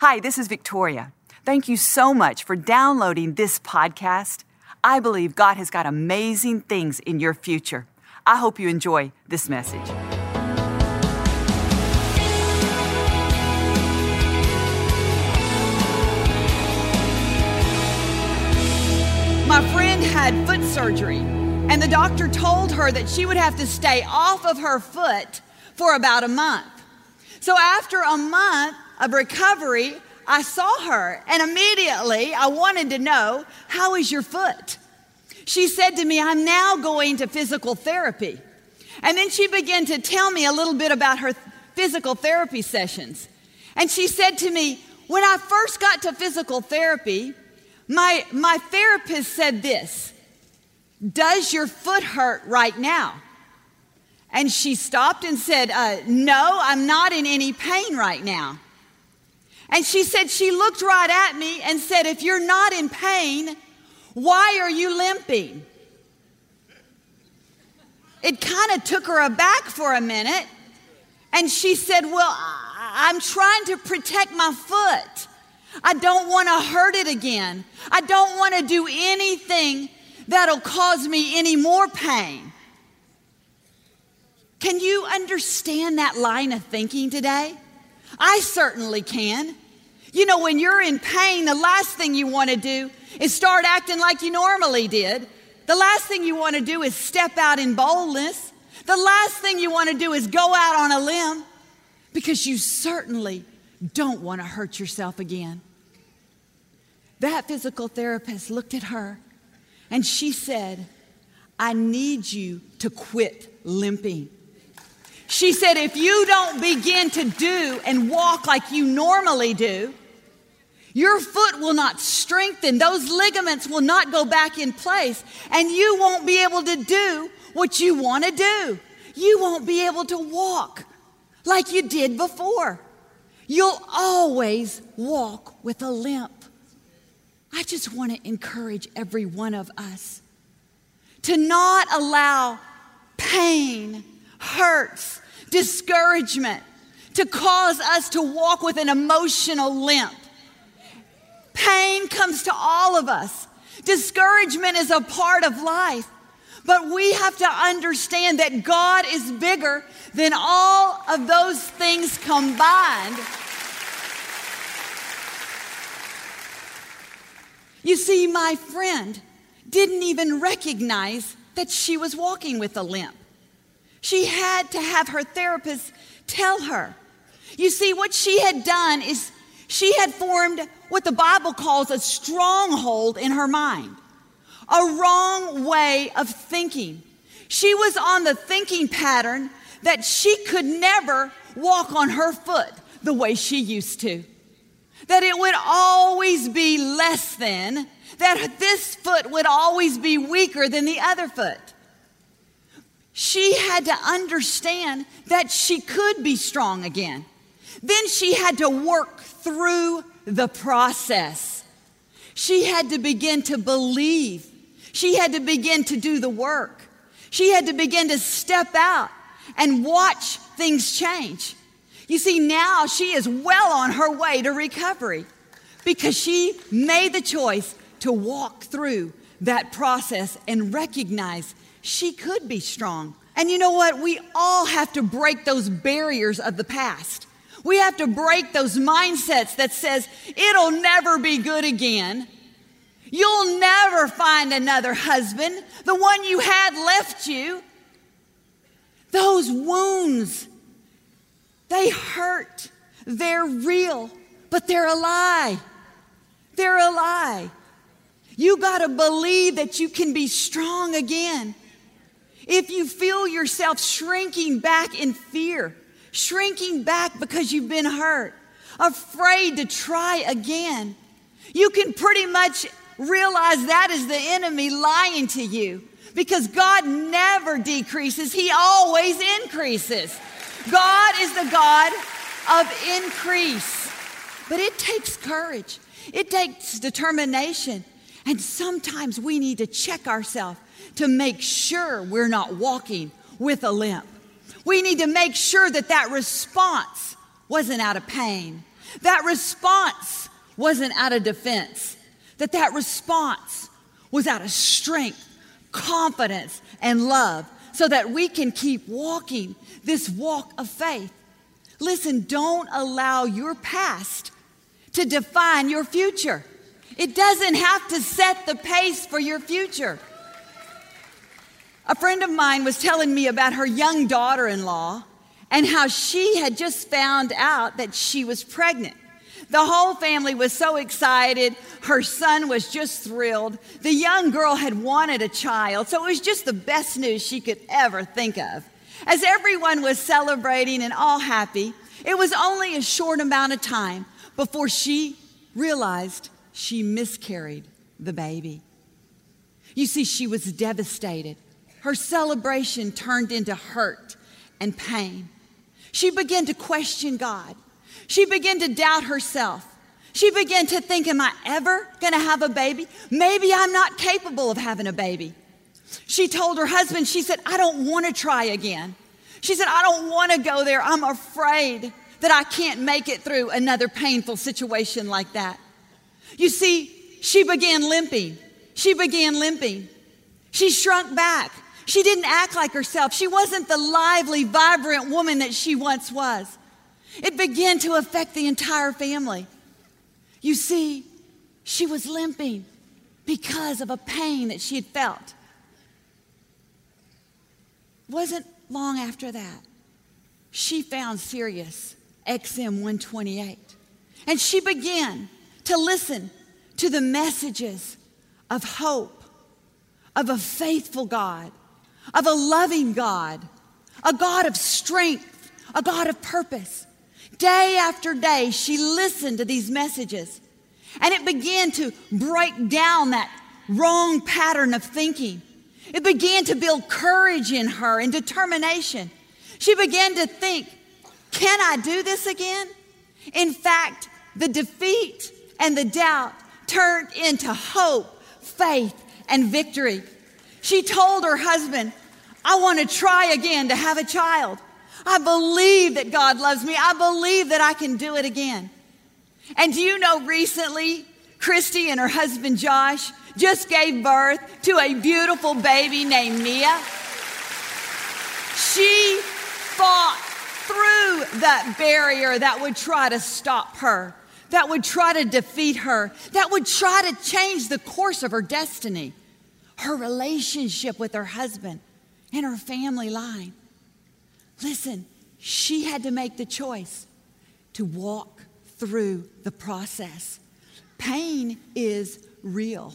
Hi, this is Victoria. Thank you so much for downloading this podcast. I believe God has got amazing things in your future. I hope you enjoy this message. My friend had foot surgery, and the doctor told her that she would have to stay off of her foot for about a month. So after a month of recovery, I saw her, and immediately I wanted to know, How is your foot? She said to me, I'm now going to physical therapy. And then she began to tell me a little bit about her physical therapy sessions. And she said to me, When I first got to physical therapy, my, my therapist said this Does your foot hurt right now? And she stopped and said, uh, No, I'm not in any pain right now. And she said, She looked right at me and said, If you're not in pain, why are you limping? It kind of took her aback for a minute. And she said, Well, I'm trying to protect my foot. I don't want to hurt it again. I don't want to do anything that'll cause me any more pain. Can you understand that line of thinking today? I certainly can. You know, when you're in pain, the last thing you want to do is start acting like you normally did. The last thing you want to do is step out in boldness. The last thing you want to do is go out on a limb because you certainly don't want to hurt yourself again. That physical therapist looked at her and she said, I need you to quit limping. She said, if you don't begin to do and walk like you normally do, your foot will not strengthen. Those ligaments will not go back in place, and you won't be able to do what you want to do. You won't be able to walk like you did before. You'll always walk with a limp. I just want to encourage every one of us to not allow pain, hurts, discouragement to cause us to walk with an emotional limp. Pain comes to all of us. Discouragement is a part of life. But we have to understand that God is bigger than all of those things combined. You see, my friend didn't even recognize that she was walking with a limp. She had to have her therapist tell her. You see, what she had done is she had formed what the Bible calls a stronghold in her mind, a wrong way of thinking. She was on the thinking pattern that she could never walk on her foot the way she used to that it would always be less than, that this foot would always be weaker than the other foot. She had to understand that she could be strong again. Then she had to work through the process. She had to begin to believe. She had to begin to do the work. She had to begin to step out and watch things change. You see, now she is well on her way to recovery because she made the choice to walk through that process and recognize she could be strong. And you know what? We all have to break those barriers of the past. We have to break those mindsets that says it'll never be good again. You'll never find another husband. The one you had left you. Those wounds they hurt. They're real, but they're a lie. They're a lie. You got to believe that you can be strong again. If you feel yourself shrinking back in fear, shrinking back because you've been hurt, afraid to try again, you can pretty much realize that is the enemy lying to you because God never decreases, He always increases. God is the God of increase. But it takes courage, it takes determination. And sometimes we need to check ourselves to make sure we're not walking with a limp. We need to make sure that that response wasn't out of pain, That response wasn't out of defense, that that response was out of strength, confidence, and love so that we can keep walking this walk of faith. Listen, don't allow your past to define your future. It doesn't have to set the pace for your future. A friend of mine was telling me about her young daughter in law and how she had just found out that she was pregnant. The whole family was so excited. Her son was just thrilled. The young girl had wanted a child, so it was just the best news she could ever think of. As everyone was celebrating and all happy, it was only a short amount of time before she realized she miscarried the baby. You see, she was devastated. Her celebration turned into hurt and pain. She began to question God. She began to doubt herself. She began to think, Am I ever going to have a baby? Maybe I'm not capable of having a baby. She told her husband, She said, I don't want to try again. She said, I don't want to go there. I'm afraid that I can't make it through another painful situation like that. You see, she began limping. She began limping. She shrunk back. She didn't act like herself. She wasn't the lively, vibrant woman that she once was. It began to affect the entire family. You see, she was limping because of a pain that she had felt. Wasn't long after that, she found Sirius XM 128. And she began to listen to the messages of hope, of a faithful God, of a loving God, a God of strength, a God of purpose. Day after day, she listened to these messages and it began to break down that wrong pattern of thinking. It began to build courage in her and determination. She began to think, can I do this again? In fact, the defeat and the doubt turned into hope, faith, and victory. She told her husband, I want to try again to have a child. I believe that God loves me. I believe that I can do it again. And do you know recently, Christy and her husband Josh just gave birth to a beautiful baby named Mia? She fought through that barrier that would try to stop her that would try to defeat her, that would try to change the course of her destiny, her relationship with her husband, and her family line. Listen, she had to make the choice to walk through the process. Pain is real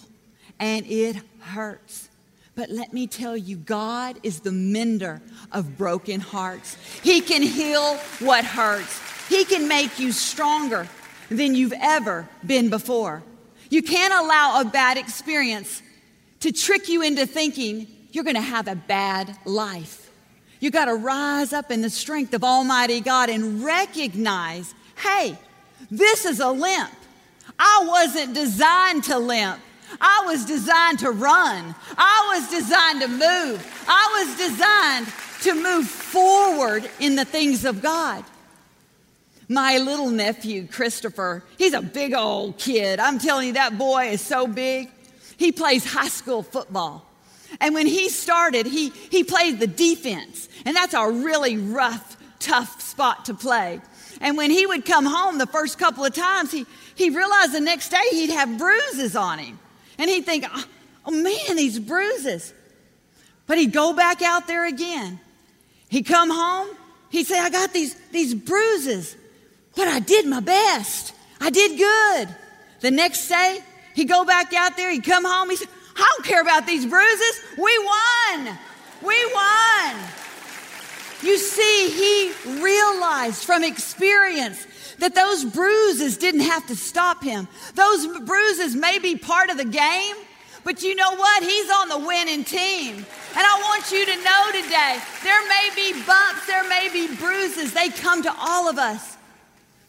and it hurts. But let me tell you, God is the mender of broken hearts. He can heal what hurts, He can make you stronger than you've ever been before. You can't allow a bad experience to trick you into thinking you're going to have a bad life. You got to rise up in the strength of Almighty God and recognize hey, this is a limp. I wasn't designed to limp. I was designed to run. I was designed to move. I was designed to move forward in the things of God. My little nephew, Christopher, he's a big old kid. I'm telling you, that boy is so big. He plays high school football. And when he started, he, he played the defense. And that's a really rough, tough spot to play. And when he would come home the first couple of times, he, he realized the next day he'd have bruises on him. And he'd think, oh, oh man, these bruises. But he'd go back out there again. He'd come home, he'd say, I got these, these bruises. But I did my best. I did good. The next day, he'd go back out there, he'd come home, he said, I don't care about these bruises. We won. We won. You see, he realized from experience that those bruises didn't have to stop him. Those bruises may be part of the game, but you know what? He's on the winning team. And I want you to know today there may be bumps, there may be bruises. They come to all of us.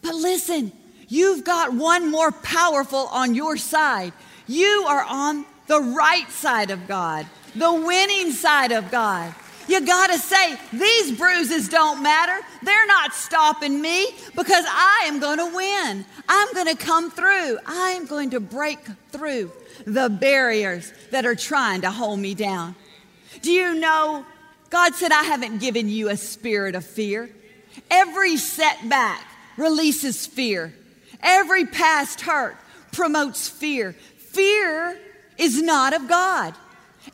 But listen, you've got one more powerful on your side. You are on the right side of God, the winning side of God. You got to say, these bruises don't matter. They're not stopping me because I am going to win. I'm going to come through. I am going to break through the barriers that are trying to hold me down. Do you know God said, I haven't given you a spirit of fear? Every setback releases fear, every past hurt promotes fear. Fear is not of God.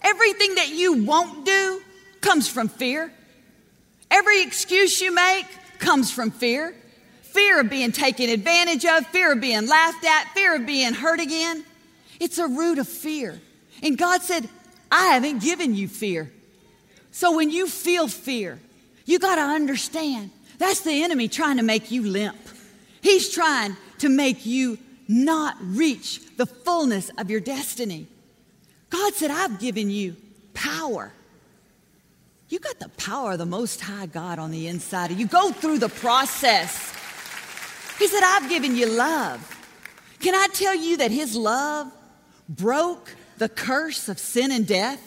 Everything that you won't do comes from fear. Every excuse you make comes from fear. Fear of being taken advantage of, fear of being laughed at, fear of being hurt again. It's a root of fear. And God said, I haven't given you fear. So when you feel fear, you got to understand that's the enemy trying to make you limp. He's trying to make you not reach the fullness of your destiny. God said, I've given you power. You got the power of the Most High God on the inside of you. Go through the process. He said, I've given you love. Can I tell you that His love broke the curse of sin and death?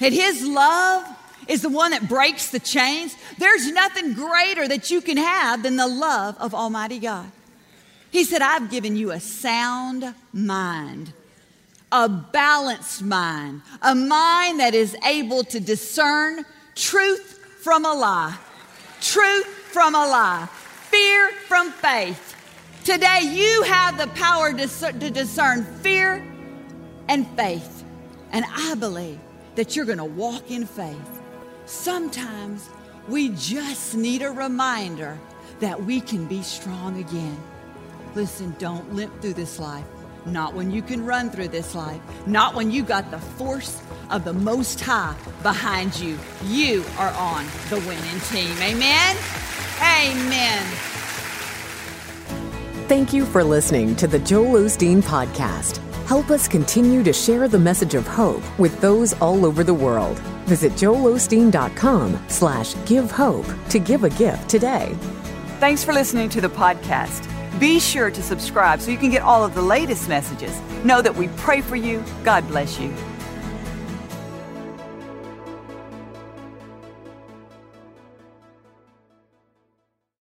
That His love is the one that breaks the chains. There's nothing greater that you can have than the love of Almighty God. He said, I've given you a sound mind, a balanced mind, a mind that is able to discern truth from a lie, truth from a lie, fear from faith. Today, you have the power to discern fear and faith. And I believe that you're going to walk in faith. Sometimes we just need a reminder that we can be strong again. Listen, don't limp through this life. Not when you can run through this life. Not when you got the force of the Most High behind you. You are on the winning team. Amen? Amen. Thank you for listening to the Joel Osteen Podcast. Help us continue to share the message of hope with those all over the world. Visit joelosteen.com slash give hope to give a gift today. Thanks for listening to the podcast. Be sure to subscribe so you can get all of the latest messages. Know that we pray for you. God bless you.